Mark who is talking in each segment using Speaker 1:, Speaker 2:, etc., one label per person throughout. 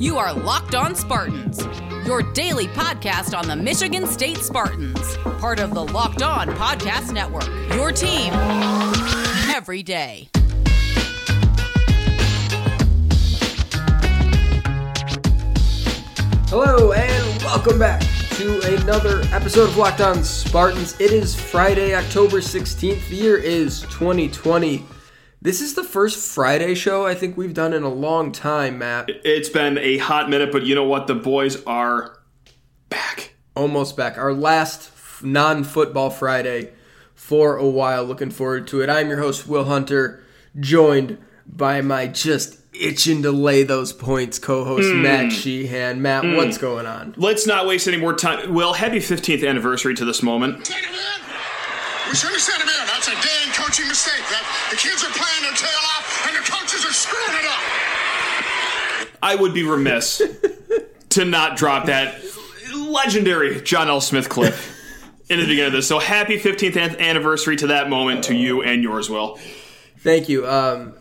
Speaker 1: You are Locked On Spartans, your daily podcast on the Michigan State Spartans, part of the Locked On Podcast Network. Your team every day.
Speaker 2: Hello and welcome back to another episode of Locked On Spartans. It is Friday, October 16th. The year is 2020. This is the first Friday show I think we've done in a long time, Matt.
Speaker 3: It's been a hot minute, but you know what? The boys are back.
Speaker 2: Almost back. Our last non football Friday for a while. Looking forward to it. I'm your host, Will Hunter, joined by my just itching to lay those points co host,
Speaker 3: Hmm.
Speaker 2: Matt Sheehan. Matt, what's going on?
Speaker 3: Let's not waste any more time. Well, happy 15th anniversary to this moment.
Speaker 4: Send him in. We should have sent him in. That's a damn coaching mistake. That the kids are playing their tail off, and the coaches are screwing it up.
Speaker 3: I would be remiss to not drop that legendary John L. Smith clip in the beginning of this. So happy 15th anniversary to that moment to you and yours, Will.
Speaker 2: Thank you. Um,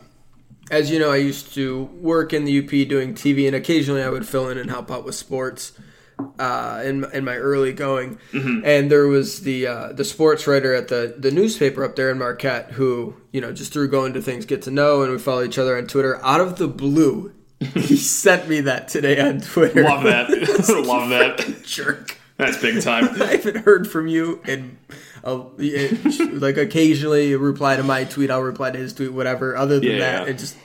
Speaker 2: as you know, I used to work in the UP doing TV, and occasionally I would fill in and help out with sports uh, in in my early going. And there was the uh, the sports writer at the the newspaper up there in Marquette who you know just through going to things get to know, and we follow each other on Twitter. Out of the blue, he sent me that today on Twitter.
Speaker 3: Love that. Love that.
Speaker 2: jerk.
Speaker 3: That's big time.
Speaker 2: I haven't heard from you and. Like occasionally reply to my tweet, I'll reply to his tweet, whatever. Other than
Speaker 3: Yeah.
Speaker 2: that, it just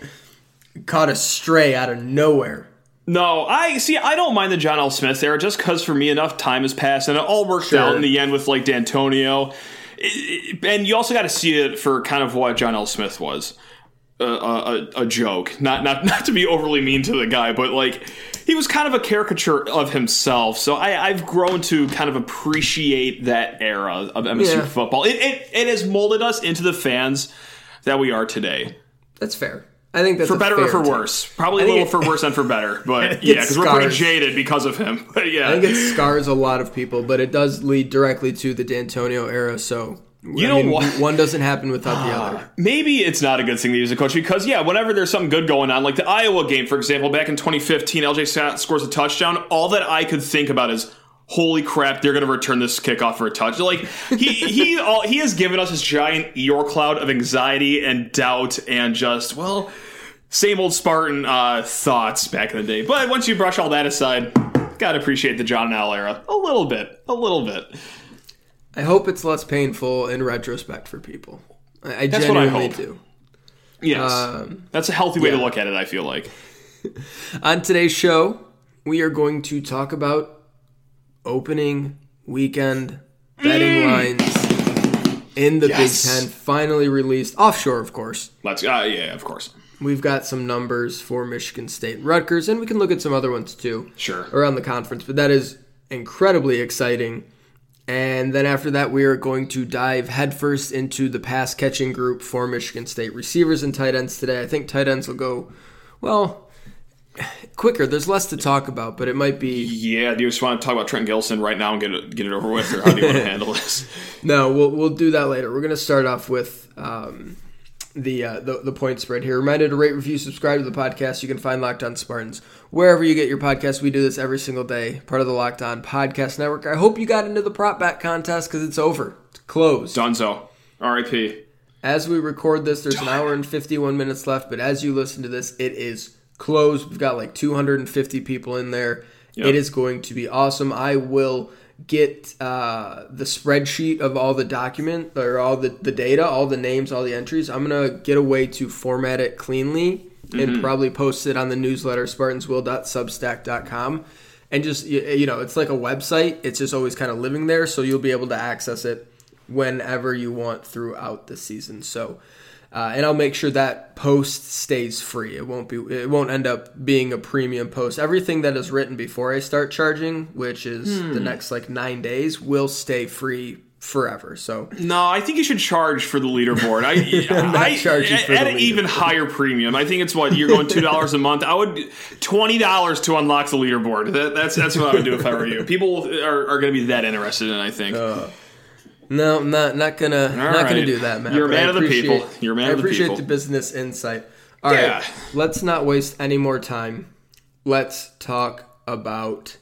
Speaker 2: caught a stray out of nowhere.
Speaker 3: No, I see. I don't mind the John L. Smith era just because for me enough time has passed and it all worked
Speaker 2: Sure.
Speaker 3: out in the end with like D'Antonio. It- it- and you also got to see it for kind of what John L. Smith was. A, a, a joke, not not not to be overly mean to the guy, but like he was kind of a caricature of himself. So I, I've grown to kind of appreciate that era of MSU
Speaker 2: Yeah.
Speaker 3: football. It, it it has molded us into the fans that we are today.
Speaker 2: That's fair. I think that's
Speaker 3: For better or for
Speaker 2: take.
Speaker 3: worse. Probably a little
Speaker 2: it-
Speaker 3: for worse than for better. But yeah, because we're pretty jaded because of him. But yeah.
Speaker 2: I think it scars a lot of people, but it does lead directly to the D'Antonio era. So
Speaker 3: You
Speaker 2: I
Speaker 3: know
Speaker 2: mean,
Speaker 3: what?
Speaker 2: One doesn't happen without the ah, other.
Speaker 3: Maybe it's not a good thing to use a coach because, yeah, whenever there's something good going on, like the Iowa game, for example, back in 2015, LJ Scott scores a touchdown. All that I could think about is, holy crap, they're going to return this kickoff for a touch. Like he he all, he has given us this giant Eeyore cloud of anxiety and doubt and just well, same old Spartan uh, thoughts back in the day. But once you brush all that aside, gotta appreciate the John L era a little bit, a little bit.
Speaker 2: I hope it's less painful in retrospect for people. I, I
Speaker 3: That's what I
Speaker 2: genuinely
Speaker 3: hope.
Speaker 2: do.
Speaker 3: Yes,
Speaker 2: Um,
Speaker 3: that's a healthy way to look at it. I feel like.
Speaker 2: On today's show, we are going to talk about opening weekend betting lines in the
Speaker 3: Mm. Yes.
Speaker 2: Big Ten, finally released offshore, of course.
Speaker 3: Let's. Uh, yeah, of course.
Speaker 2: We've got some numbers for Michigan State Rutgers, and we can look at some other ones too.
Speaker 3: Sure.
Speaker 2: Around the conference, but that is incredibly exciting. And then after that, we are going to dive headfirst into the pass catching group for Michigan State receivers and tight ends today. I think tight ends will go, well, quicker. There's less to talk about, but it might be.
Speaker 3: Yeah, do you just want to talk about Trent Gillison right now and get it get it over with, or how do you want to handle this?
Speaker 2: No, we'll, we'll do that later. We're going to start off with um, the, uh, the the point spread here. Reminder to rate, review, subscribe to the podcast. You can find Locked On Spartans wherever you get your podcast. We do this every single day, part of the Locked On Podcast Network. I hope you got into the prop bet contest because it's over. It's closed.
Speaker 3: Dunzo, R.I.P.
Speaker 2: As we record this, there's an hour and 51 minutes left, but as you listen to this, it is closed. We've got like 250 people in there.
Speaker 3: Yep.
Speaker 2: It is going to be awesome. I will get uh, the spreadsheet of all the document or all the, the data, all the names, all the entries. I'm going to get a way to format it cleanly and probably post it on the newsletter, spartanswill.substack.com. And just, you know, it's like a website. It's just always kind of living there. So you'll be able to access it whenever you want throughout the season. So, uh, and I'll make sure that post stays free. It won't be. It won't end up being a premium post. Everything that is written before I start charging, which is the next like nine days, will stay free forever. So
Speaker 3: No, I think you should charge for the leaderboard. I,
Speaker 2: I'm not
Speaker 3: I
Speaker 2: for
Speaker 3: at
Speaker 2: the
Speaker 3: an even higher premium. I think it's what you're going two dollars a month. I would twenty dollars to unlock the leaderboard. That, that's that's what I would do if I were you. People are, are going to be that interested in. I think.
Speaker 2: No, I'm not not gonna not gonna do that, man.
Speaker 3: You're a man of the people. You're a man
Speaker 2: I
Speaker 3: of the people.
Speaker 2: I appreciate the business insight. All right,
Speaker 3: Yeah.
Speaker 2: let's not waste any more time. let's talk about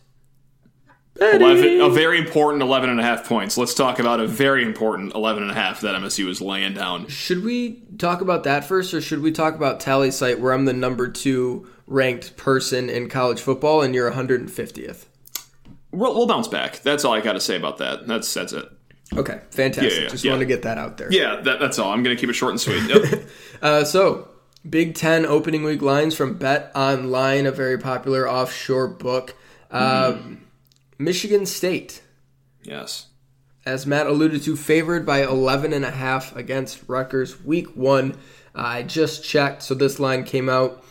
Speaker 3: 11, a very important 11 and a half points. Let's talk about a very important 11 and a half that MSU is laying down.
Speaker 2: Should we talk about that first, or should we talk about TallySight, where I'm the number two ranked person in college football, and you're 150th?
Speaker 3: We'll, we'll bounce back. That's all I got to say about that. That's that's it.
Speaker 2: Okay, fantastic.
Speaker 3: Yeah, yeah,
Speaker 2: Just
Speaker 3: yeah.
Speaker 2: want to get that out there.
Speaker 3: Yeah, that, that's all. I'm going to keep it short and sweet. Yep.
Speaker 2: Uh, so, Big Ten opening week lines from BetOnline, a very popular offshore book. Uh, Michigan State,
Speaker 3: yes.
Speaker 2: as Matt alluded to, favored by 11 and a half against Rutgers week one. Uh, I just checked, so this line came out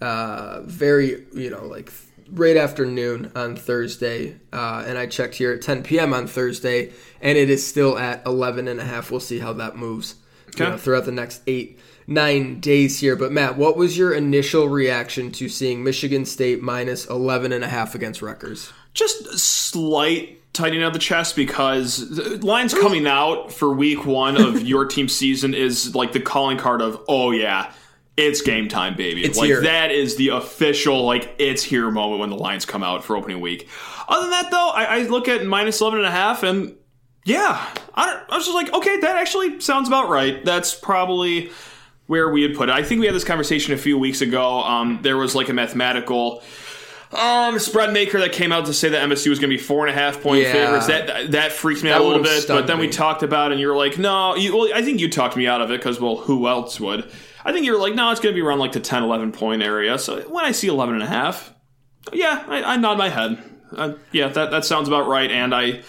Speaker 2: uh, very, you know, like right after noon on Thursday, uh, and I checked here at 10 p.m. on Thursday, and it is still at 11 and a half. We'll see how that moves you know, throughout the next eight, nine days here. But Matt, what was your initial reaction to seeing Michigan State minus 11 and a half against Rutgers?
Speaker 3: Just slight tightening of the chest because lines coming out for week one of your team season is like the calling card of, oh, yeah. It's game time, baby.
Speaker 2: It's
Speaker 3: like
Speaker 2: here.
Speaker 3: that is the official like it's here moment when the lines come out for opening week. Other than that, though, I, I look at minus 11 and a half and yeah, I, don't, I was just like, okay, that actually sounds about right. That's probably where we had put it. I think we had this conversation a few weeks ago. Um, there was like a mathematical um, spread maker that came out to say that MSU was going to be four and a half point
Speaker 2: Yeah.
Speaker 3: favorites. That that freaked me out a little bit. But then we talked about it, and you were like, no. You, well, I think you talked me out of it because, well, who else would? I think you're like, no, it's going to be around like the 10, 11 point area. So when I see 11 and a half, yeah, I, I nod my head. Uh, yeah, that, that sounds about right. And I,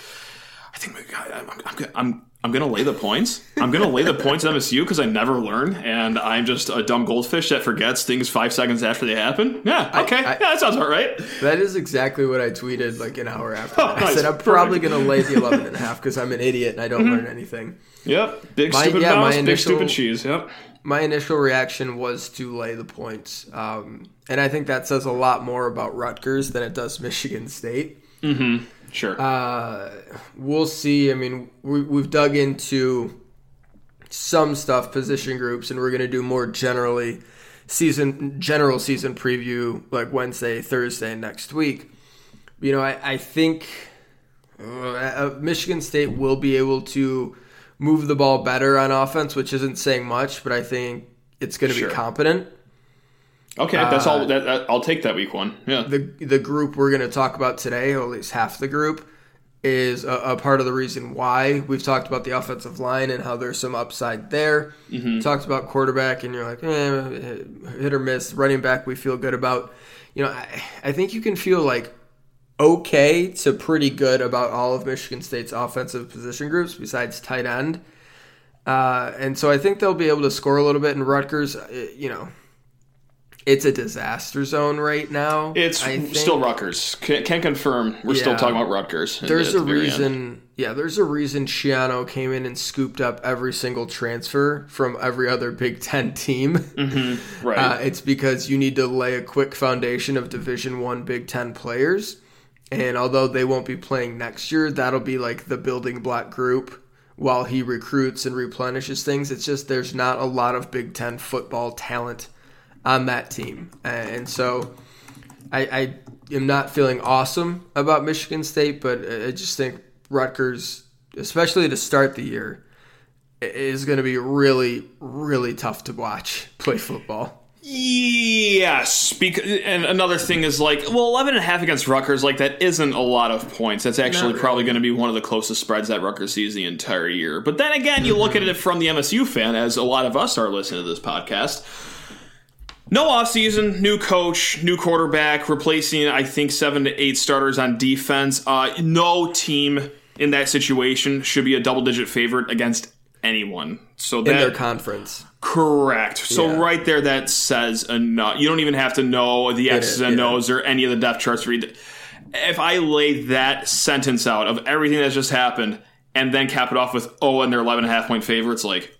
Speaker 3: I think I, I'm, I'm, I'm, I'm going to lay the points. I'm going to lay the points at MSU because I never learn, and I'm just a dumb goldfish that forgets things five seconds after they happen. Yeah, okay,
Speaker 2: I-
Speaker 3: yeah, that sounds about right.
Speaker 2: That is exactly what I tweeted like an hour after. I
Speaker 3: Oh, nice.
Speaker 2: said I'm probably going to lay the 11 and a half because I'm an idiot and I don't learn anything.
Speaker 3: Yep, big
Speaker 2: My-
Speaker 3: stupid
Speaker 2: yeah,
Speaker 3: mouse, big
Speaker 2: initial-
Speaker 3: stupid cheese. Yep.
Speaker 2: My initial reaction was to lay the points. Um, and I think that says a lot more about Rutgers than it does Michigan State.
Speaker 3: Sure.
Speaker 2: Uh, we'll see. I mean, we, we've dug into some stuff, position groups, and we're going to do more generally season general season preview like Wednesday, Thursday next week. You know, I, I think uh, Michigan State will be able to move the ball better on offense, which isn't saying much, but I think it's going to
Speaker 3: Sure.
Speaker 2: be competent.
Speaker 3: okay, that's all. That, that, I'll take that week one. Yeah.
Speaker 2: uh, the the group we're going to talk about today, or at least half the group, is a, a part of the reason why we've talked about the offensive line and how there's some upside there. Talked about quarterback, and you're like, eh, hit or miss. Running back, we feel good about. You know, I, I think you can feel like okay to pretty good about all of Michigan State's offensive position groups besides tight end. Uh, and so I think they'll be able to score a little bit. And Rutgers, uh, you know, it's a disaster zone right now.
Speaker 3: It's still Rutgers. Can, can confirm. We're still talking about Rutgers.
Speaker 2: There's
Speaker 3: at
Speaker 2: a
Speaker 3: the very end.
Speaker 2: reason. Yeah, there's a reason Schiano came in and scooped up every single transfer from every other Big Ten team.
Speaker 3: Right.
Speaker 2: Uh, it's because you need to lay a quick foundation of Division One Big Ten players, and although they won't be playing next year, that'll be like the building block group while he recruits and replenishes things. It's just there's not a lot of Big Ten football talent on that team, and so I, I am not feeling awesome about Michigan State, but I just think Rutgers, especially to start the year, is going to be really, really tough to watch play football.
Speaker 3: Yes, because and another thing is like, well, 11 and a half against Rutgers, like that isn't a lot of points. That's actually
Speaker 2: Not
Speaker 3: probably going to be one of the closest spreads that Rutgers sees the entire year. But then again, you look at it from the MSU fan, as a lot of us are listening to this podcast. No offseason, new coach, new quarterback, replacing I think seven to eight starters on defense. Uh, no team in that situation should be a double-digit favorite against anyone. So
Speaker 2: in their conference.
Speaker 3: Correct. So
Speaker 2: Yeah.
Speaker 3: right there, that says enough. You don't even have to know the X's and
Speaker 2: yeah.
Speaker 3: O's or any of the depth charts. Read. If I lay that sentence out of everything that's just happened and then cap it off with oh, and they're eleven and a half point favorites, like.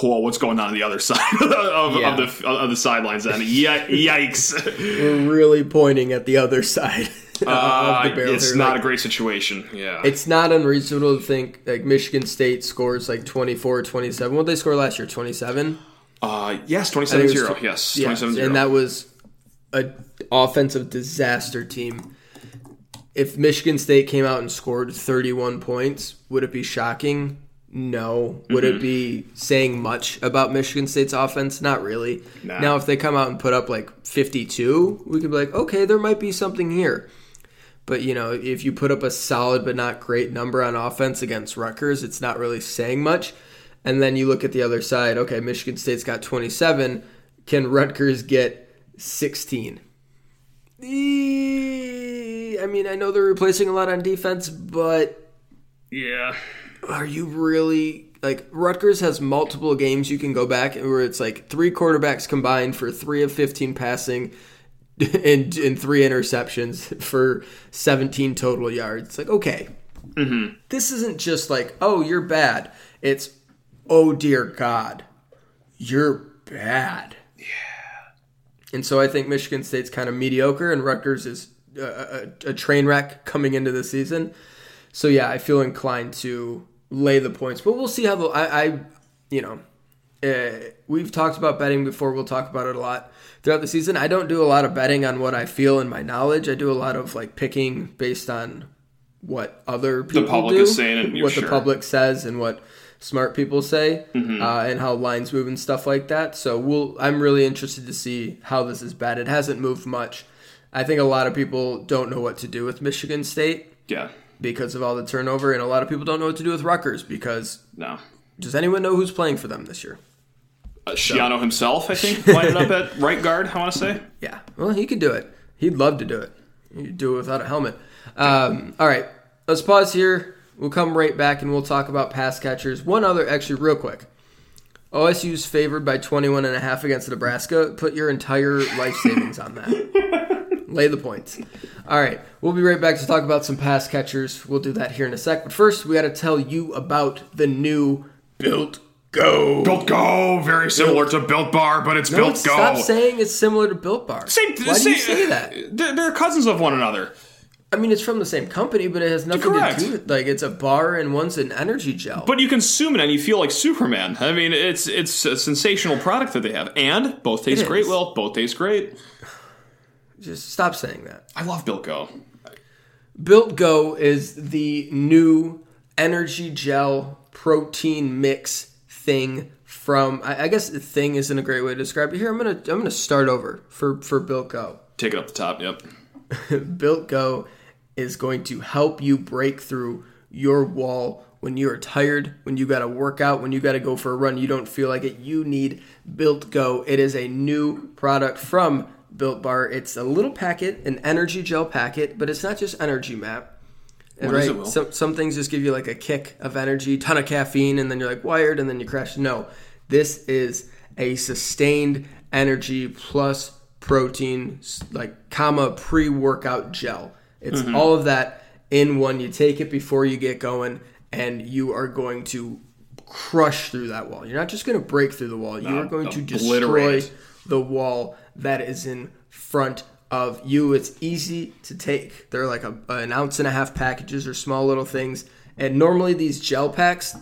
Speaker 3: Whoa! What's going on on the other side of,
Speaker 2: Yeah.
Speaker 3: of the of the sidelines? Then yikes!
Speaker 2: We're really pointing at the other side
Speaker 3: Uh, it's not
Speaker 2: Like,
Speaker 3: a great situation. Yeah,
Speaker 2: It's not unreasonable to think like Michigan State scores like 24, 27. What did they score last year? 27?
Speaker 3: uh, yes,
Speaker 2: I think it was
Speaker 3: 27-0.
Speaker 2: tw-
Speaker 3: Yes,
Speaker 2: yeah,
Speaker 3: 27-0.
Speaker 2: And that was a offensive disaster team. If Michigan State came out and scored 31 points, would it be shocking? No. Would
Speaker 3: Mm-hmm.
Speaker 2: it be saying much about Michigan State's offense? Not really.
Speaker 3: Nah.
Speaker 2: Now, if they come out and put up like 52, we could be like, okay, there might be something here. But you know, if you put up a solid but not great number on offense against Rutgers, it's not really saying much. And then you look at the other side. Okay, Michigan State's got 27. Can Rutgers get 16? Eh, I mean, I know they're replacing a lot on defense, but
Speaker 3: Yeah.
Speaker 2: are you really like Rutgers has multiple games you can go back where it's like three quarterbacks combined for three of 15 passing and, and three interceptions for 17 total yards. It's like, okay, this isn't just like, oh, you're bad. It's, oh, dear God, you're bad. Yeah. And so I think Michigan State's kind of mediocre and Rutgers is a, a, a train wreck coming into the season. So yeah, I feel inclined to lay the points, but we'll see how the I, I you know, uh, we've talked about betting before. We'll talk about it a lot throughout the season. I don't do a lot of betting on what I feel and my knowledge. I do a lot of like picking based on what other people
Speaker 3: public
Speaker 2: do,
Speaker 3: is saying
Speaker 2: what the public says, and what smart people say,
Speaker 3: Mm-hmm.
Speaker 2: uh, and how lines move and stuff like that. So we'll. I'm really interested to see how this is bet. It hasn't moved much. I think a lot of people don't know what to do with Michigan State
Speaker 3: Yeah.
Speaker 2: because of all the turnover, and a lot of people don't know what to do with Rutgers because
Speaker 3: No.
Speaker 2: does anyone know who's playing for them this year?
Speaker 3: Uh, Schiano himself, I think, lined up at right guard, I want to say.
Speaker 2: Yeah, well, he could do it. He'd love to do it. He'd do it without a helmet. Um, all right, let's pause here. We'll come right back and we'll talk about pass catchers. One other, actually, real quick. OSU's favored by 21 and a half against Nebraska. Put your entire life savings on that. Lay the points. All right, we'll be right back to talk about some pass catchers. We'll do that here in a sec. But first, we got to tell you about the new Built Go.
Speaker 3: Built Go, very similar to Built Bar, but it's
Speaker 2: No,
Speaker 3: Built Go.
Speaker 2: Stop saying it's similar to Built Bar.
Speaker 3: Same,
Speaker 2: Why
Speaker 3: same,
Speaker 2: do you say that?
Speaker 3: They're, they're cousins of one another.
Speaker 2: I mean, it's from the same company, but it has nothing
Speaker 3: Correct.
Speaker 2: to do with like it's a bar and one's an energy gel.
Speaker 3: But you consume it and you feel like Superman. I mean, it's it's a sensational product that they have, and both taste great. Well, both taste great.
Speaker 2: Just stop saying that.
Speaker 3: I love Built Go.
Speaker 2: Built Go is the new energy gel protein mix thing from. I, I guess the thing isn't a great way to describe it. Here, I'm gonna I'm gonna start over for for Built Go.
Speaker 3: Take it up the top. Yep.
Speaker 2: Built Go is going to help you break through your wall when you're tired, when you got to work out, when you got to go for a run, you don't feel like it. You need Built Go. It is a new product from Built Bar. It's a little packet, an energy gel packet, but it's not just energy map.
Speaker 3: What it,
Speaker 2: Some, some things just give you like a kick of energy, ton of caffeine, and then you're like wired, and then you crash. No, this is a sustained energy plus protein, like comma pre workout gel. It's
Speaker 3: Mm-hmm.
Speaker 2: all of that in one. You take it before you get going, and you are going to crush through that wall. You're not just going to break through the wall. You are going to destroy the wall that is in front of you. It's easy to take. They're like a, an ounce and a half packages or small little things. And normally these gel packs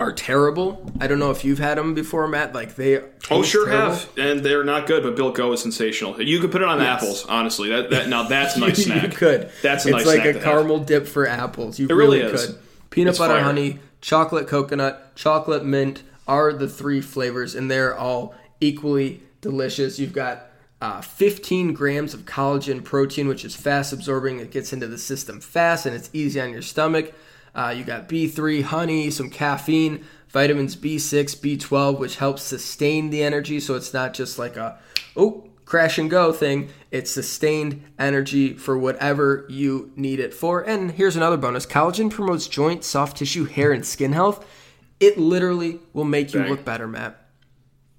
Speaker 2: are terrible. I don't know if you've had them before, Matt. Like they
Speaker 3: Oh, sure
Speaker 2: terrible.
Speaker 3: have, and they're not good. But Built Go is sensational. You could put it on apples. Honestly, that, that now that's a nice snack.
Speaker 2: you could.
Speaker 3: That's a
Speaker 2: it's
Speaker 3: nice
Speaker 2: like
Speaker 3: snack
Speaker 2: a
Speaker 3: to have.
Speaker 2: caramel dip for apples. You
Speaker 3: really
Speaker 2: really,
Speaker 3: is.
Speaker 2: could. Peanut
Speaker 3: It's
Speaker 2: butter
Speaker 3: fire.
Speaker 2: honey, chocolate coconut, chocolate mint are the three flavors, and they're all equally delicious. You've got uh, 15 grams of collagen protein, which is fast absorbing. It gets into the system fast, and it's easy on your stomach. Uh, you got B3, honey, some caffeine, vitamins B6, B12, which helps sustain the energy. So it's not just like a, oh, crash and go thing. It's sustained energy for whatever you need it for. And here's another bonus collagen promotes joint, soft tissue, hair, and skin health. It literally will make you look better, Matt.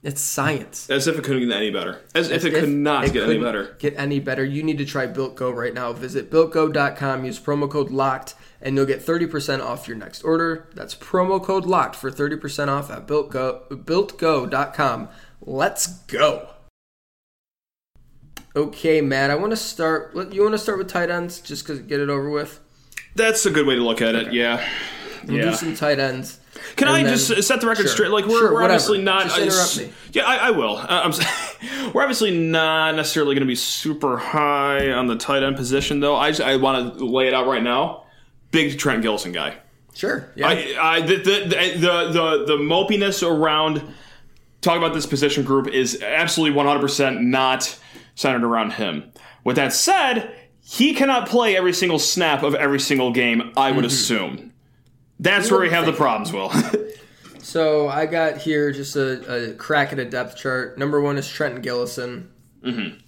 Speaker 2: It's science.
Speaker 3: As if it couldn't get any better. As if it
Speaker 2: If
Speaker 3: could not
Speaker 2: it
Speaker 3: get any better.
Speaker 2: Get any better. You need to try Built Go right now. Visit builtgo.com, use promo code LOCKED, and you'll get 30% off your next order. That's promo code LOCKED for 30% off at builtgo, builtgo.com. Let's go. Okay, Matt, I want to start. You want to start with tight ends just because get it over with?
Speaker 3: That's a good way to look at it. Yeah.
Speaker 2: We'll
Speaker 3: Yeah.
Speaker 2: do some tight ends.
Speaker 3: Can
Speaker 2: And
Speaker 3: I
Speaker 2: then-
Speaker 3: just set the record
Speaker 2: Sure.
Speaker 3: straight? Like we're,
Speaker 2: Sure,
Speaker 3: we're obviously not.
Speaker 2: Just interrupt me.
Speaker 3: Yeah, I, I will. Uh, I'm, we're obviously not necessarily going to be super high on the tight end position, though. I just, I want to lay it out right now. Big Trent Gillison guy.
Speaker 2: Sure. Yeah.
Speaker 3: I, I the, the, the the the mopiness around talking about this position group is absolutely 100% not centered around him. With that said, he cannot play every single snap of every single game. I would assume. That's where we have the problems. Will.
Speaker 2: So I got here just a, a crack at a depth chart. Number one is Trenton Gillison.
Speaker 3: Mm-hmm.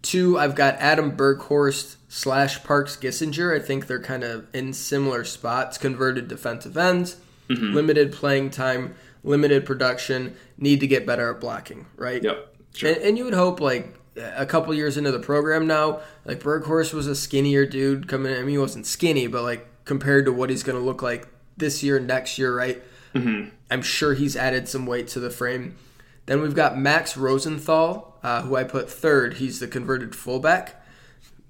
Speaker 2: Two, I've got Adam Berghorst slash Parks Gissinger. I think they're kind of in similar spots. Converted defensive ends,
Speaker 3: Mm-hmm.
Speaker 2: limited playing time, limited production, need to get better at blocking, right?
Speaker 3: yep.
Speaker 2: And, and you would hope, like, a couple years into the program now, like, Berghorst was a skinnier dude coming in. I mean, he wasn't skinny, but, like, compared to what he's going to look like this year, next year, right? I'm sure he's added some weight to the frame. Then we've got Max Rosenthal, uh, who I put third. He's the converted fullback.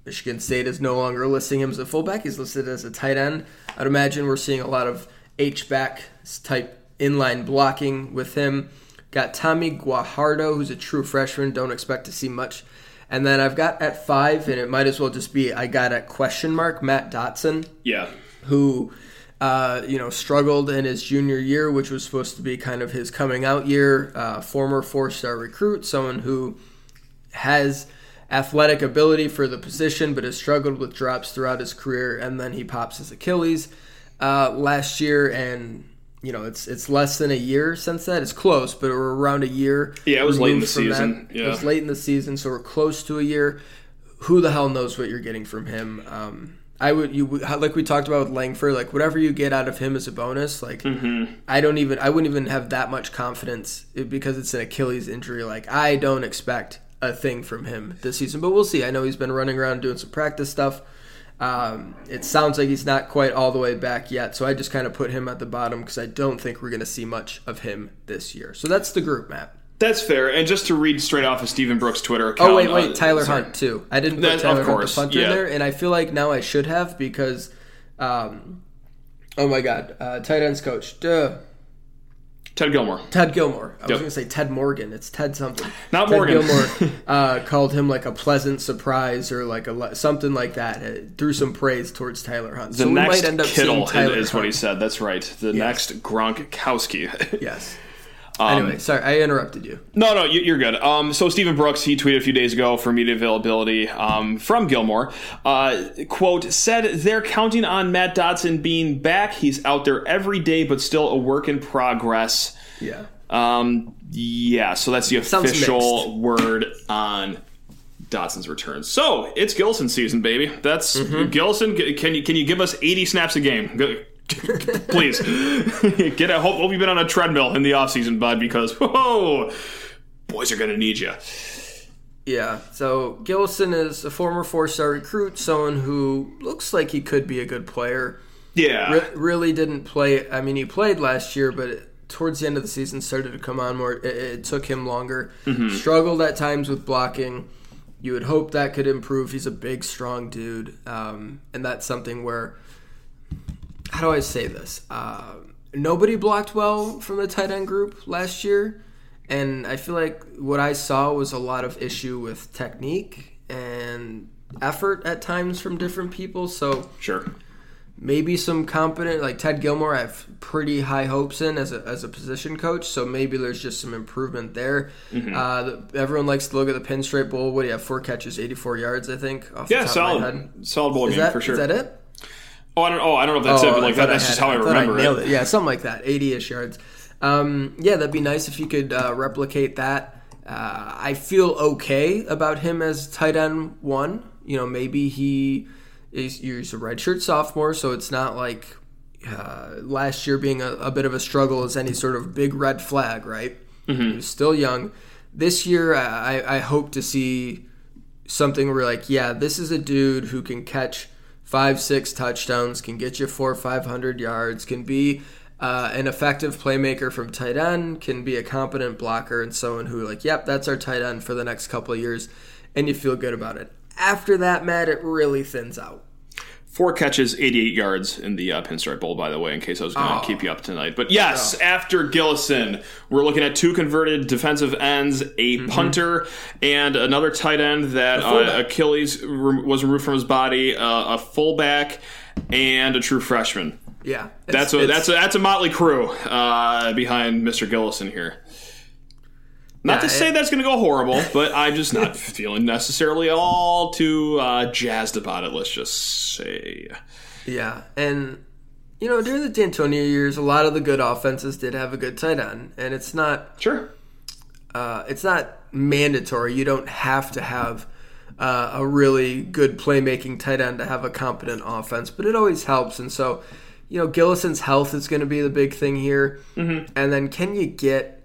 Speaker 2: Michigan State is no longer listing him as a fullback. He's listed as a tight end. I'd imagine we're seeing a lot of H back type inline blocking with him. Got Tommy Guajardo, who's a true freshman. Don't expect to see much. And then I've got at five, and it might as well just be I got at question mark Matt Dotson
Speaker 3: Yeah.
Speaker 2: who uh, you know struggled in his junior year, which was supposed to be kind of his coming out year. Uh, former four-star recruit, someone who has athletic ability for the position, but has struggled with drops throughout his career, and then he pops his Achilles uh, last year, and you know it's it's less than a year since that. It's close, but we're around a year.
Speaker 3: Yeah, it was late in the
Speaker 2: that.
Speaker 3: season.
Speaker 2: It was late in the season, so we're close to a year. Who the hell knows what you're getting from him? Um, I would you like we talked about with Langford, like whatever you get out of him is a bonus. Like
Speaker 3: Mm-hmm.
Speaker 2: I don't even I wouldn't even have that much confidence because it's an Achilles injury. Like I don't expect a thing from him this season, but we'll see. I know he's been running around doing some practice stuff. Um, it sounds like he's not quite all the way back yet, so I just kind of put him at the bottom because I don't think we're going to see much of him this year. So that's the group, Matt.
Speaker 3: That's fair. And just to read straight off of Stephen Brooks' Twitter account.
Speaker 2: Oh wait, wait,
Speaker 3: uh,
Speaker 2: Tyler
Speaker 3: sorry.
Speaker 2: Hunt too. I didn't put
Speaker 3: That-
Speaker 2: Tyler Hunt the punter
Speaker 3: yeah.
Speaker 2: in there, and I feel like now I should have because, um, oh my god, uh, tight ends coach, duh,
Speaker 3: Ted Gilmore.
Speaker 2: Ted Gilmore. I was going to say Ted Morgan. It's Ted something.
Speaker 3: Not
Speaker 2: Ted
Speaker 3: Morgan.
Speaker 2: Gilmore uh, called him like a pleasant surprise or like a le- something like that. Uh, threw some praise towards Tyler Hunt.
Speaker 3: The
Speaker 2: so we
Speaker 3: next
Speaker 2: might end up
Speaker 3: Kittle
Speaker 2: Tyler
Speaker 3: is, is what he said. That's right. The next Gronkowski.
Speaker 2: Yes.
Speaker 3: Um,
Speaker 2: anyway, sorry, I interrupted you.
Speaker 3: No, no, you- you're good. Um, so Stephen Brooks, he tweeted a few days ago for media availability um, from Gilmore. Uh, quote said they're counting on Matt Dotson being back. He's out there every day, but still a work in progress.
Speaker 2: Yeah.
Speaker 3: Um, yeah, so that's the official word on Dotson's return. So it's Gillison season, baby. That's
Speaker 2: Mm-hmm.
Speaker 3: Gillison. Can you can you give us 80 snaps a game? Please get a hope, hope you've been on a treadmill in the off season, bud, because whoa, boys are gonna need you.
Speaker 2: Yeah, so Gillison is a former four-star recruit, someone who looks like he could be a good player.
Speaker 3: Yeah,
Speaker 2: Re- really didn't play. I mean, he played last year, but towards the end of the season started to come on more. It, it took him longer. Struggled at times with blocking. You would hope that could improve. He's a big, strong dude, um, and that's something where. How do I say this? Uh, nobody blocked well from the tight end group last year, and I feel like what I saw was a lot of issue with technique and effort at times from different people. So
Speaker 3: sure.
Speaker 2: maybe some competent like Ted Gilmore I have pretty high hopes in as a, as a position coach so maybe there's just some improvement there
Speaker 3: Mm-hmm.
Speaker 2: uh, the, everyone likes to look at the pinstripe bowl what do you have four catches 84 yards I think off the
Speaker 3: Yeah,
Speaker 2: top Of my head.
Speaker 3: solid, solid bowl
Speaker 2: Is
Speaker 3: game
Speaker 2: that,
Speaker 3: for sure.
Speaker 2: is that it?
Speaker 3: Oh, I don't. Oh, I don't know if that's it, but
Speaker 2: I
Speaker 3: like that, that's
Speaker 2: had
Speaker 3: just how I,
Speaker 2: thought
Speaker 3: remember
Speaker 2: nailed
Speaker 3: it.
Speaker 2: it. Yeah, something like that, 80-ish yards. Um, yeah, that'd be nice if you could uh, replicate that. Uh, I feel okay about him as tight end one. You know, maybe he is he's a redshirt sophomore, so it's not like uh, last year being a, a bit of a struggle is any sort of big red flag, right?
Speaker 3: Mm-hmm.
Speaker 2: He's still young. This year, I, I hope to see something where like, yeah, this is a dude who can catch five, six touchdowns, can get you four, five hundred yards, can be uh, an effective playmaker from tight end, can be a competent blocker, and someone who like, yep, that's our tight end for the next couple of years, and you feel good about it. After that, Matt, it really thins out.
Speaker 3: Four catches, 88 yards in the uh, Pinstripe Bowl, by the way, in case I was going to
Speaker 2: Oh.
Speaker 3: keep you up tonight. But yes, after Gillison, we're looking at two converted defensive ends, a
Speaker 2: Mm-hmm.
Speaker 3: punter, and another tight end that uh, Achilles re- was removed from his body, uh, a fullback, and a true freshman.
Speaker 2: Yeah,
Speaker 3: That's a that's a that's a motley crew uh, behind Mr. Gillison here. Not
Speaker 2: Yeah,
Speaker 3: to say
Speaker 2: it-
Speaker 3: that's going to go horrible, but I'm just not feeling necessarily all too uh, jazzed about it. Let's just say,
Speaker 2: Yeah, and you know during the D'Antonio years, a lot of the good offenses did have a good tight end, and it's not
Speaker 3: sure,
Speaker 2: uh, it's not mandatory. You don't have to have uh, a really good playmaking tight end to have a competent offense, but it always helps. And so, you know, Gillison's health is going to be the big thing here. Mm-hmm. And then, can you get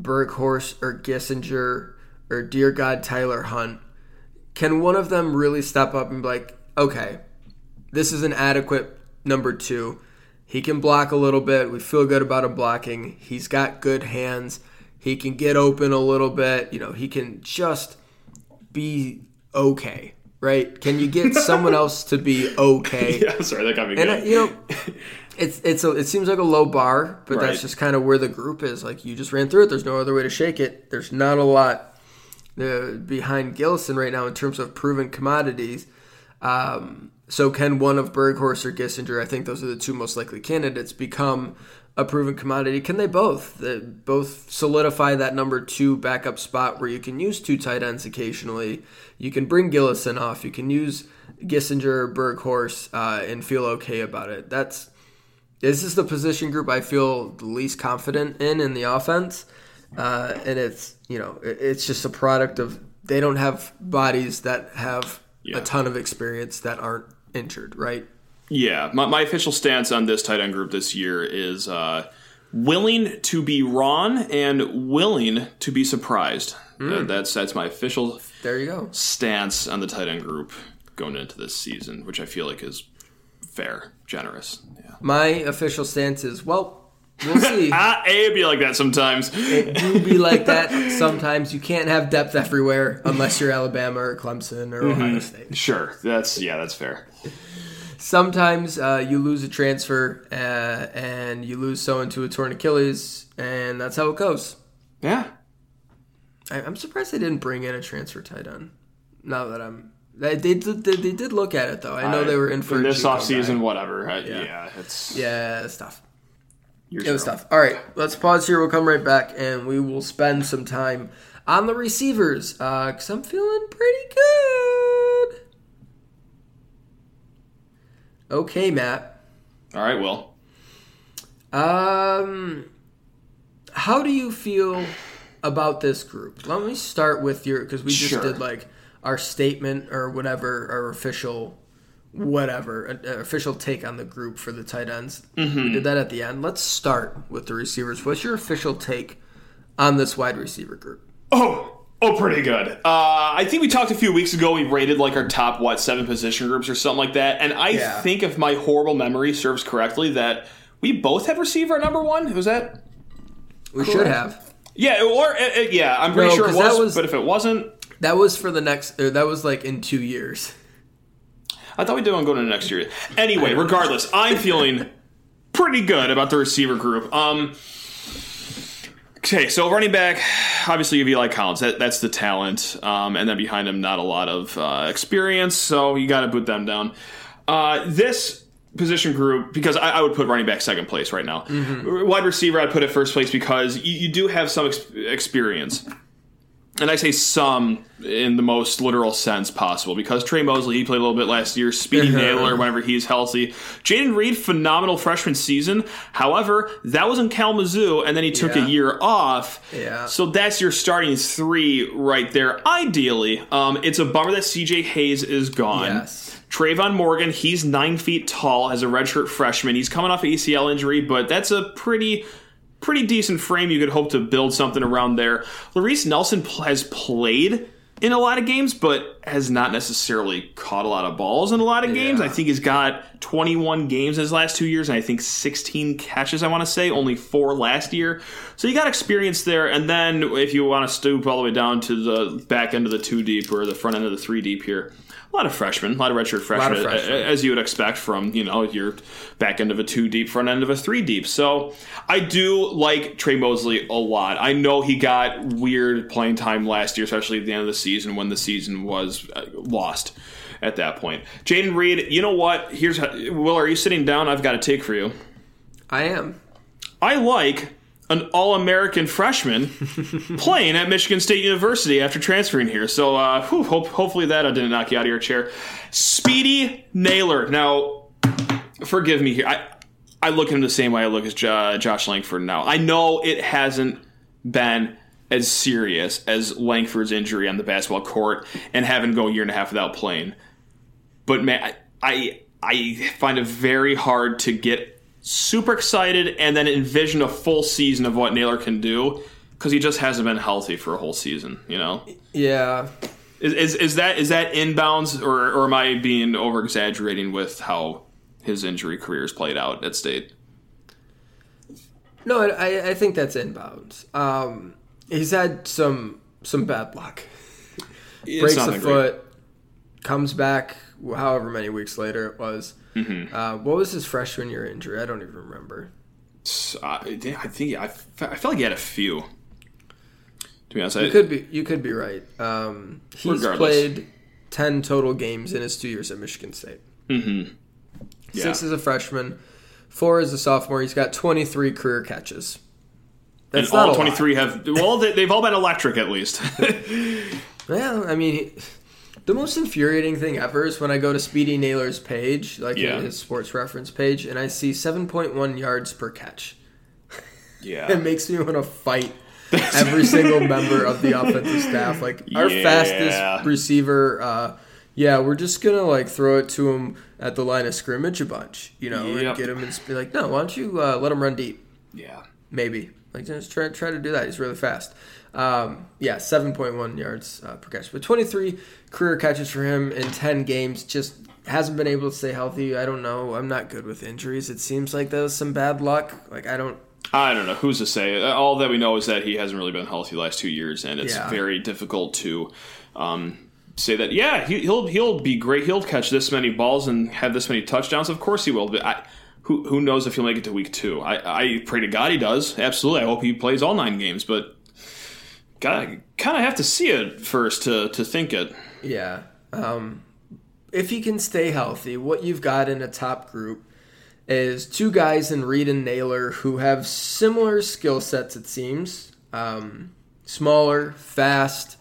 Speaker 2: Berghorst or Gissinger or dear God Tyler Hunt? Can one of them really step up and be like, okay, this is an adequate number two. He can block a little bit. We feel good about him blocking. He's got good hands. He can get open a little bit. You know, he can just be okay, right? Can you get someone else to be okay?
Speaker 3: yeah, sorry, that got me.
Speaker 2: And uh, you know, it's it's a, it seems like a low bar, but
Speaker 3: Right.
Speaker 2: that's just kind of where the group is. Like you just ran through it. There's no other way to shake it. There's not a lot uh, behind Gillison right now in terms of proven commodities. Um, so can one of Berghorst or Gissinger? I think those are the two most likely candidates. Become a proven commodity. Can they both? They both solidify that number two backup spot where you can use two tight ends occasionally. You can bring Gillison off. You can use Gissinger Berghorst uh, and feel okay about it. That's this is the position group I feel the least confident in in the offense, uh, and it's you know it- it's just a product of they don't have bodies that have
Speaker 3: Yeah.
Speaker 2: a ton of experience that aren't injured, right?
Speaker 3: Yeah, my, my official stance on this tight end group this year is uh, willing to be wrong and willing to be surprised. Uh, that's that's my official
Speaker 2: There you go.
Speaker 3: stance on the tight end group going into this season, which I feel like is fair, generous. Yeah.
Speaker 2: My official stance is well, we'll see.
Speaker 3: Ah, it'd be like that sometimes.
Speaker 2: it do be like that sometimes. You can't have depth everywhere unless you're Alabama or Clemson or Ohio State.
Speaker 3: Sure, that's yeah, that's fair.
Speaker 2: sometimes uh, you lose a transfer uh, and you lose someone to a torn Achilles, and that's how it goes.
Speaker 3: Yeah,
Speaker 2: I, I'm surprised they didn't bring in a transfer tight end. Now that I'm, they, they, did, they, they did look at it though. I know they were in for a
Speaker 3: this
Speaker 2: Chico
Speaker 3: off season,
Speaker 2: guy.
Speaker 3: whatever. Uh, yeah. it's
Speaker 2: Yeah, it's tough. It was tough. All right, let's pause here. We'll come right back and we will spend some time on the receivers because I'm feeling pretty good. Okay, Matt.
Speaker 3: All right, well,
Speaker 2: Um, how do you feel about this group? Let me start with your because we just
Speaker 3: Sure.
Speaker 2: did like our statement or whatever, our official whatever, uh, official take on the group for the tight ends.
Speaker 3: Mm-hmm.
Speaker 2: We did that at the end. Let's start with the receivers. What's your official take on this wide receiver group?
Speaker 3: Oh, oh, pretty good. Uh, I think we talked a few weeks ago. We rated like our top what seven position groups or something like that, and I
Speaker 2: Yeah.
Speaker 3: think if my horrible memory serves correctly, that we both had receiver number one. Was that?
Speaker 2: We should have.
Speaker 3: Yeah, or uh, uh, yeah, I'm pretty
Speaker 2: No,
Speaker 3: sure it was,
Speaker 2: was-
Speaker 3: But if it wasn't,
Speaker 2: That was for the next. Or that was like in two years.
Speaker 3: I thought we did on going into next year. Anyway, regardless, I'm feeling pretty good about the receiver group. Um, okay, so running back, obviously you have Eli Collins. That, that's the talent, um, and then behind him, not a lot of uh, experience. So you got to boot them down. Uh, this position group because I, I would put running back second place right now. Wide receiver, I'd put it first place because you, you do have some ex- experience and I say some in the most literal sense possible because Tre Mosley, he played a little bit last year. Speedy Nailor, whenever he's healthy. Jayden Reed, phenomenal freshman season. However, that was in Kalamazoo, and then he took
Speaker 2: Yeah.
Speaker 3: a year off.
Speaker 2: Yeah.
Speaker 3: So that's your starting three right there. Ideally, um, it's a bummer that CJ Hayes is gone.
Speaker 2: Yes.
Speaker 3: Tre'Von Morgan, he's nine feet tall as a redshirt freshman. He's coming off an ACL injury, but that's a pretty pretty decent frame. You could hope to build something around there. Laress Nelson has played in a lot of games, but has not necessarily caught a lot of balls in a lot of games.
Speaker 2: Yeah.
Speaker 3: I think he's got 21 games in his last two years, and I think 16 catches, I want to say, only four last year. So you got experience there. And then if you want to stoop all the way down to the back end of the two deep or the front end of the three deep here, a lot of freshmen, a lot of redshirt freshmen,
Speaker 2: of freshmen.
Speaker 3: as you would expect from you know your back end of a two deep, front end of a three deep. So I do like Tre Mosley a lot. I know he got weird playing time last year, especially at the end of the season when the season was uh, lost at that point. Jayden Reed, you know what? Here's how, Will. Are you sitting down? I've got a take for you.
Speaker 2: I am.
Speaker 3: I like an all-American freshman playing at Michigan State University after transferring here. So uh, whew, hope, hopefully that didn't knock you out of your chair. Speedy Nailor. Now, forgive me here. I I look at him the same way I look at Jo- Josh Langford now. I know it hasn't been as serious as Langford's injury on the basketball court and having to go a year and a half without playing. But man, I I find it very hard to get super excited and then envision a full season of what Nailor can do because he just hasn't been healthy for a whole season. You know,
Speaker 2: Yeah.
Speaker 3: is is, is that is that inbounds or or am I being over exaggerating with how his injury career has played out at State?
Speaker 2: No, I, I think that's inbounds. Um, he's had some some bad luck. Breaks
Speaker 3: great.
Speaker 2: foot, comes back however many weeks later it was.
Speaker 3: Mm-hmm.
Speaker 2: Uh, what was his freshman year injury? I don't even remember.
Speaker 3: I think I, I felt like he had a few. To be honest, I,
Speaker 2: You could be you could be right. Um, he's
Speaker 3: Regardless.
Speaker 2: played ten total games in his two years at Michigan State.
Speaker 3: Mm-hmm. yeah.
Speaker 2: Six as a freshman, four as a sophomore. He's got twenty three career catches.
Speaker 3: and
Speaker 2: That's not
Speaker 3: all twenty three have well, they, they've all been electric at least.
Speaker 2: Well, I mean, he- the most infuriating thing ever is when I go to Speedy Nailor's page, like
Speaker 3: Yeah.
Speaker 2: his sports reference page, and I see 7.1 yards per catch.
Speaker 3: yeah,
Speaker 2: It makes me want to fight every single member of the offensive staff. Like our
Speaker 3: Yeah.
Speaker 2: fastest receiver, uh, yeah, we're just gonna like throw it to him at the line of scrimmage a bunch, you know,
Speaker 3: Yep.
Speaker 2: and get him and be like, no, why don't you uh, let him run deep?
Speaker 3: yeah.
Speaker 2: Maybe like just try try to do that. He's really fast. Um, yeah, seven point one yards uh, per catch, but twenty three career catches for him in ten games. Just hasn't been able to stay healthy. I don't know. I'm not good with injuries. It seems like that was some bad luck. Like I don't.
Speaker 3: I don't know who's to say. All that we know is that he hasn't really been healthy the last two years, and it's
Speaker 2: Yeah.
Speaker 3: very difficult to um, say that. Yeah, he, he'll he'll be great. He'll catch this many balls and have this many touchdowns. Of course he will. But I, who who knows if he'll make it to week two? I, I pray to God he does. Absolutely. I hope he plays all nine games. But kind of have to see it first to to think it.
Speaker 2: Yeah. Um, if he can stay healthy, what you've got in a top group is two guys in Reed and Nailor who have similar skill sets, it seems. Um, smaller, fast,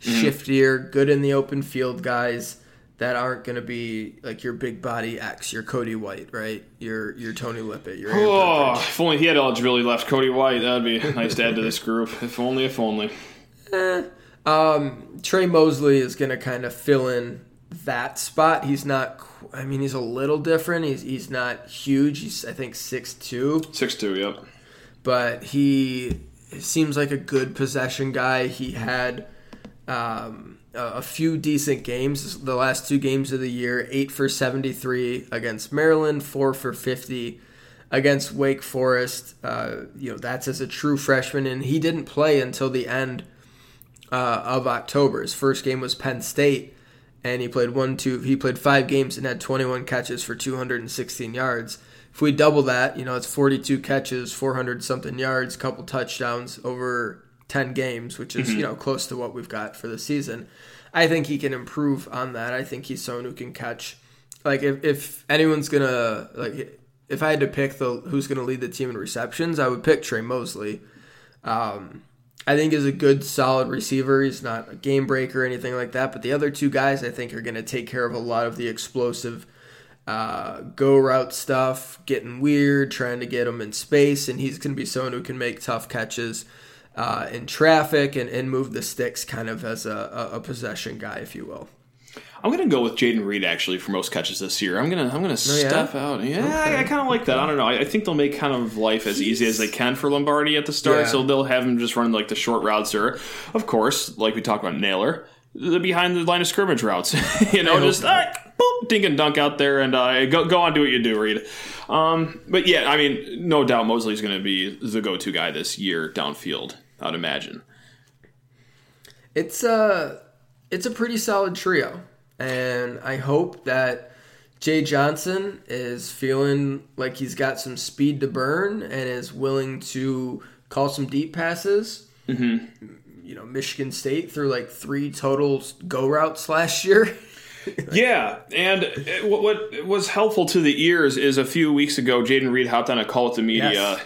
Speaker 2: shiftier, good in the open field guys that aren't going to be like your big body X, your Cody White, right? Your your Tony Lippett, your
Speaker 3: Oh, if only he had eligibility left. Cody White, that'd be nice to add to this group. If only, if only. Eh.
Speaker 2: Um, Tre Mosley is going to kind of fill in that spot. He's not. I mean, he's a little different. He's he's not huge. He's I think six two,
Speaker 3: Six two. Yep.
Speaker 2: but he seems like a good possession guy. He had um, a, a few decent games. The last two games of the year, eight for seventy three against Maryland, four for fifty against Wake Forest. Uh, you know that's as a true freshman, and he didn't play until the end uh, of October. His first game was Penn State, and he played one, two. He played five games and had 21 catches for 216 yards. If we double that, you know, it's 42 catches, 400 something yards, couple touchdowns over 10 games, which is you know close to what we've got for the season. I think he can improve on that. I think he's someone who can catch. Like if, if anyone's gonna like, if I had to pick the who's gonna lead the team in receptions, I would pick Tre Mosley. Um, I think is a good, solid receiver. He's not a game breaker or anything like that. But the other two guys, I think, are going to take care of a lot of the explosive uh, go route stuff, getting weird, trying to get him in space, and he's going to be someone who can make tough catches uh, in traffic and, and move the sticks, kind of as a, a, possession guy, if you will.
Speaker 3: I'm gonna go with Jayden Reed actually for most catches this year. I'm gonna I'm gonna
Speaker 2: yeah?
Speaker 3: step out. Yeah, I, I kind of like that. I don't know. I, I think they'll make kind of life as easy as they can for Lombardi at the start.
Speaker 2: Yeah.
Speaker 3: So they'll have him just run like the short routes, or of course, like we talked about Nailor, the behind the line of scrimmage routes. you know, just ah, boop, dink and dunk out there, and uh, go go on, do what you do, Reed. Um, but yeah, I mean, no doubt Mosley's gonna be the go to guy this year downfield. I'd imagine.
Speaker 2: It's a it's a pretty solid trio, and I hope that Jay Johnson is feeling like he's got some speed to burn and is willing to call some deep passes. Mm-hmm. You know, Michigan State threw like three total go routes last year.
Speaker 3: yeah, and what, what was helpful to the ears is a few weeks ago, Jayden Reed hopped on a call with the media. Yes.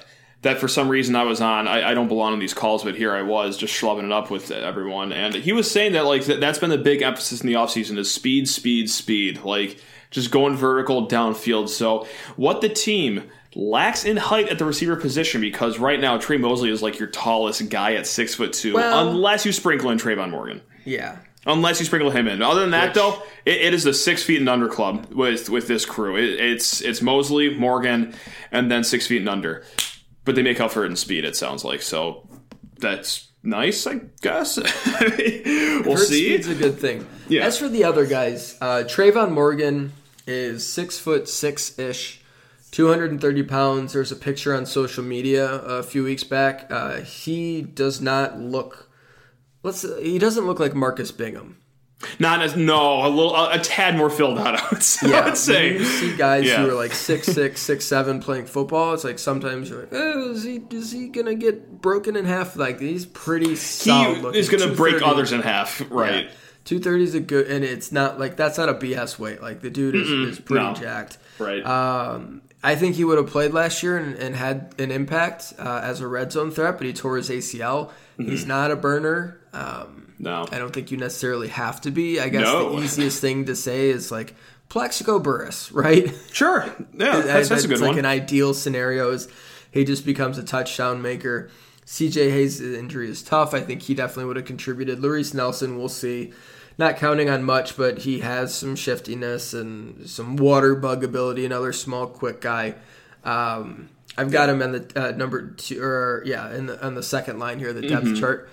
Speaker 3: That for some reason I was on. I, I, don't belong on these calls, but here I was just schlubbing it up with everyone. And he was saying that like that, that's been the big emphasis in the offseason is speed, speed, speed. Like just going vertical downfield. So what the team lacks in height at the receiver position because right now Tre Mosley is like your tallest guy at six foot two, well, unless you sprinkle in Tre'Von Morgan.
Speaker 2: Yeah,
Speaker 3: unless you sprinkle him in. Other than that, Which, though, it, it is the six feet and under club with with this crew. It, it's it's Mosley, Morgan, and then six feet and under. But they make up for it in speed. It sounds like so. That's nice, I guess. we'll see.
Speaker 2: It's a good thing. Yeah. As for the other guys, uh, Tre'Von Morgan is six foot six ish. 230 pounds. There's a picture on social media a few weeks back. Uh, he does not look Let's. He doesn't look like Marcus Bingham.
Speaker 3: Not as no, a little, a, a tad more filled out. I would, say.
Speaker 2: Yeah,
Speaker 3: I would say.
Speaker 2: you see guys yeah. who are like six six, six seven playing football. It's like sometimes you're like, oh, is he is he gonna get broken in half? Like he's pretty solid.
Speaker 3: He is gonna break others in half, right? Yeah.
Speaker 2: Two thirty is a good, and it's not like that's not a BS weight. Like the dude is, is pretty no. jacked.
Speaker 3: Right.
Speaker 2: Um, I think he would have played last year and, and had an impact uh, as a red zone threat, but he tore his ACL. Mm-hmm. He's not a burner. Um,
Speaker 3: no,
Speaker 2: I don't think you necessarily have to be. I guess no. the easiest thing to say is like Plaxico Burress, right?
Speaker 3: Sure, yeah, that's, that's a good
Speaker 2: like
Speaker 3: one.
Speaker 2: an ideal scenario is he just becomes a touchdown maker. CJ Hayes' injury is tough. I think he definitely would have contributed. Laress Nelson, we'll see. Not counting on much, but he has some shiftiness and some water bug ability. Another small, quick guy. Um, I've got him in the uh, number two, or yeah, in the, on the second line here, the depth mm-hmm. chart.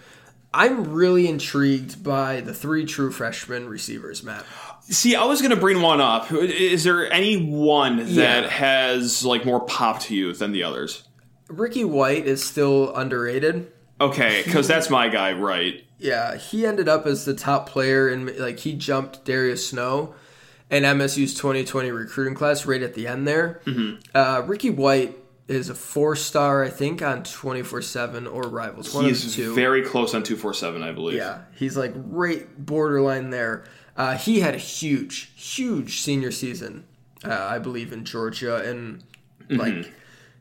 Speaker 2: I'm really intrigued by the three true freshman receivers, Matt.
Speaker 3: See, I was going to bring one up. Is there any one that yeah. has like more pop to you than the others?
Speaker 2: Ricky White is still underrated.
Speaker 3: Okay, because that's my guy, right?
Speaker 2: Yeah, he ended up as the top player and like he jumped Darius Snow and MSU's 2020 recruiting class right at the end there. Mm-hmm. Uh, Ricky White is a four star, I think, on 24 7 or Rivals.
Speaker 3: One he's very close on 247, I believe.
Speaker 2: Yeah, he's like right borderline there. Uh, he had a huge, huge senior season, uh, I believe, in Georgia. And mm-hmm. like,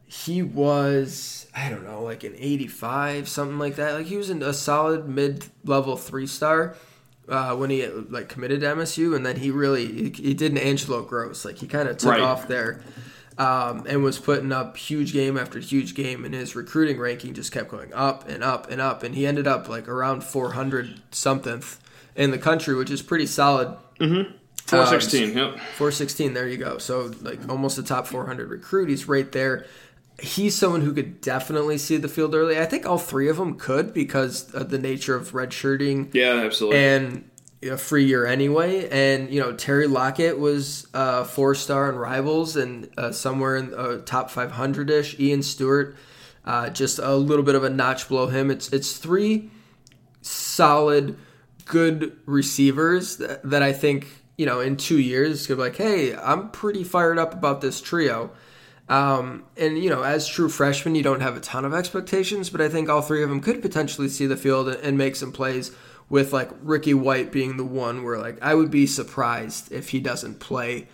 Speaker 2: he was, I don't know, like an 85, something like that. Like, he was in a solid mid level three star. Uh, when he like committed to MSU, and then he really he, he did an Angelo Grose, like he kind of took right. off there um, and was putting up huge game after huge game, and his recruiting ranking just kept going up and up and up, and he ended up like around 400 something in the country, which is pretty solid.
Speaker 3: Mm-hmm. 416, um, yep.
Speaker 2: 416, there you go. So like almost a top 400 recruit. He's right there. He's someone who could definitely see the field early. I think all three of them could because of the nature of redshirting.
Speaker 3: Yeah, absolutely.
Speaker 2: And a free year anyway. And you know Terry Lockett was uh, four star in Rivals and uh, somewhere in uh, top 500 ish. Ian Stewart, uh, just a little bit of a notch below him. It's it's three solid, good receivers that, that I think you know in two years could be like, hey, I'm pretty fired up about this trio. Um, and you know, as true freshmen, you don't have a ton of expectations, but I think all three of them could potentially see the field and make some plays with like Ricky White being the one where like I would be surprised if he doesn't play,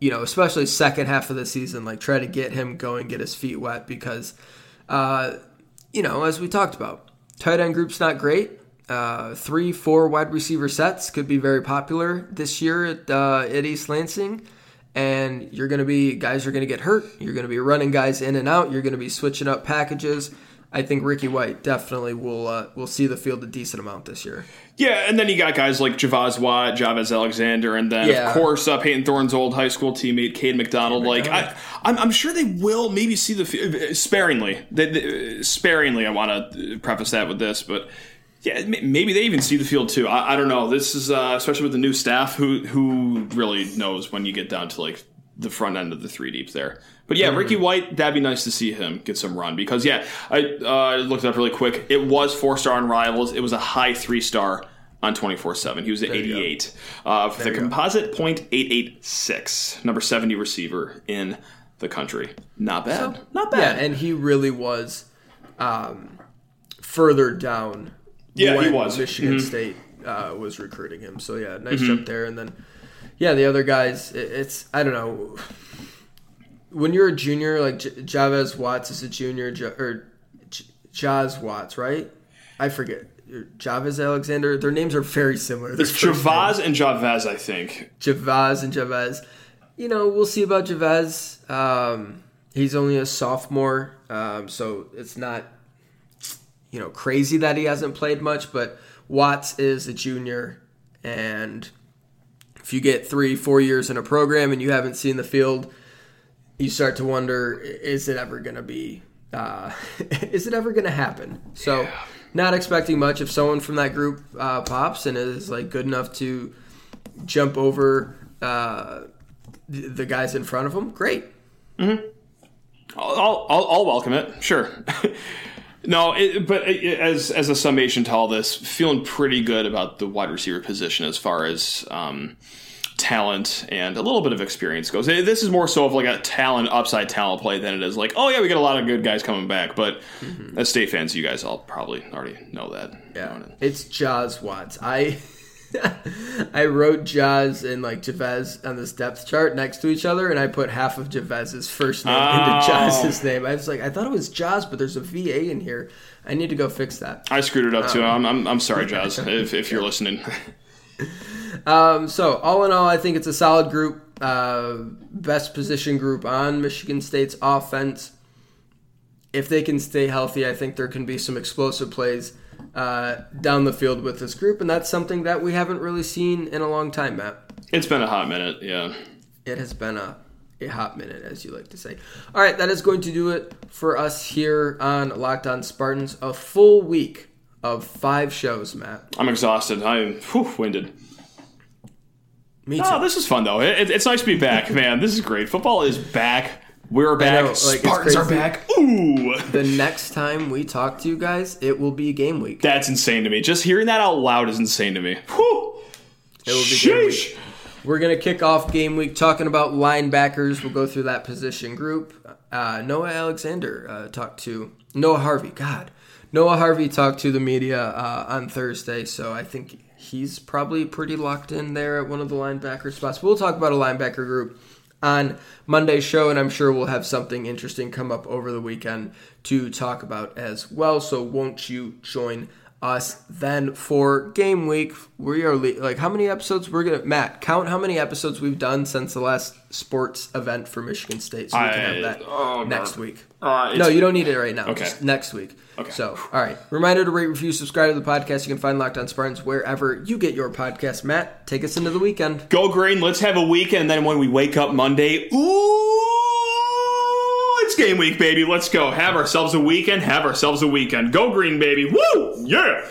Speaker 2: you know, especially second half of the season, like try to get him going, get his feet wet because, uh, you know, as we talked about, tight end group's not great. Uh, three, four wide receiver sets could be very popular this year at, uh, at East Lansing. And you're going to be, guys are going to get hurt. You're going to be running guys in and out. You're going to be switching up packages. I think Ricky White definitely will uh, will see the field a decent amount this year.
Speaker 3: Yeah, and then you got guys like Javaz Watt, Javaz Alexander, and then yeah. of course uh, Payton Thorne's old high school teammate Cade McDonald. Cade like McDonald. I, I'm, I'm, sure they will maybe see the field sparingly. They, they, sparingly, I want to preface that with this, but yeah, maybe they even see the field too. I, I don't know. This is uh, especially with the new staff, who who really knows when you get down to like the front end of the three deep there. But yeah, Ricky mm. White, that'd be nice to see him get some run because yeah, I uh, looked it up really quick. It was four star on Rivals. It was a high three star on 24 7. He was at 88. Uh, for the composite point 886, number 70 receiver in the country. Not bad. Not
Speaker 2: Yeah,
Speaker 3: bad.
Speaker 2: and he really was um, further down.
Speaker 3: Yeah, he
Speaker 2: when
Speaker 3: was. Mm-hmm.
Speaker 2: Michigan State uh, was recruiting him. So yeah, nice jump there. And then, yeah, the other guys, it, it's I don't know. When you're a junior, like J- Javez Watts is a junior, J- or J- Jaz Watts, right? I forget. Javez Alexander. Their names are very similar. Their
Speaker 3: It's
Speaker 2: first names.
Speaker 3: Javaz and Javez, I think.
Speaker 2: Javaz and Javez. You know, we'll see about Javez. Um, he's only a sophomore, um, so it's not, you know, crazy that he hasn't played much. But Watts is a junior, and if you get three, four years in a program and you haven't seen the field, you start to wonder: is it ever going to be? Uh, is it ever going to happen? So, not expecting much. If someone from that group uh, pops and is like good enough to jump over uh, the, the guys in front of them, great.
Speaker 3: I'll, I'll, I'll welcome it. Sure. no, it, but it, as as a summation to all this, feeling pretty good about the wide receiver position as far as um, talent and a little bit of experience goes. Eh, This is more so of like a talent upside talent play than it is like, oh yeah, we got a lot of good guys coming back. But as state fans, you guys all probably already know that.
Speaker 2: Yeah, it's Jaws Watts. I I wrote Jaws and like Javez on this depth chart next to each other, and I put half of Javez's first name
Speaker 3: Oh.
Speaker 2: into Jazz's name. I was like, I thought it was Jaws, but there's a VA in here. I need to go fix that.
Speaker 3: I screwed it up too. I'm, I'm, I'm sorry, Jazz, if, if you're listening.
Speaker 2: Um, so all in all, I think it's a solid group. Uh, best position group on Michigan State's offense. If they can stay healthy, I think there can be some explosive plays uh, down the field with this group, and that's something that we haven't really seen in a long time, Matt.
Speaker 3: it's been a hot minute, yeah.
Speaker 2: It has been a, a hot minute, as you like to say. All right, that is going to do it for us here on Locked On Spartans. A full week of five shows, Matt.
Speaker 3: I'm exhausted. I'm whew, winded.
Speaker 2: Me too.
Speaker 3: Oh, this is fun though. It, it's nice to be back, man. This is great. Football is back. We're back.
Speaker 2: know, like,
Speaker 3: Spartans are back. Ooh,
Speaker 2: the next time we talk to you guys, it will be game week.
Speaker 3: that's insane to me. Just hearing that out loud is insane to me. Whew.
Speaker 2: It will be game week. We're gonna kick off game week talking about linebackers. We'll go through that position group. Uh, Noah Alexander uh, talked to Noah Harvey. God, Noah Harvey talked to the media uh, on Thursday, so I think he's probably pretty locked in there at one of the linebacker spots. We'll talk about a linebacker group on Monday's show, and I'm sure we'll have something interesting come up over the weekend to talk about as well. So won't you join us then for game week? We are le- like how many episodes we're gonna Matt count how many episodes we've done since the last sports event for Michigan State, so we can
Speaker 3: I-
Speaker 2: have that
Speaker 3: oh,
Speaker 2: next
Speaker 3: God.
Speaker 2: week.
Speaker 3: Uh,
Speaker 2: no, you don't need it right now.
Speaker 3: Okay.
Speaker 2: Just next week.
Speaker 3: Okay.
Speaker 2: So, all right. Reminder to rate, review, subscribe to the podcast. You can find Locked On Spartans wherever you get your podcast. Matt, take us into the weekend.
Speaker 3: Go green. Let's have a weekend. And then when we wake up Monday, ooh, it's game week, baby. Let's go. Have ourselves a weekend. Have ourselves a weekend. Go green, baby. Woo! Yeah.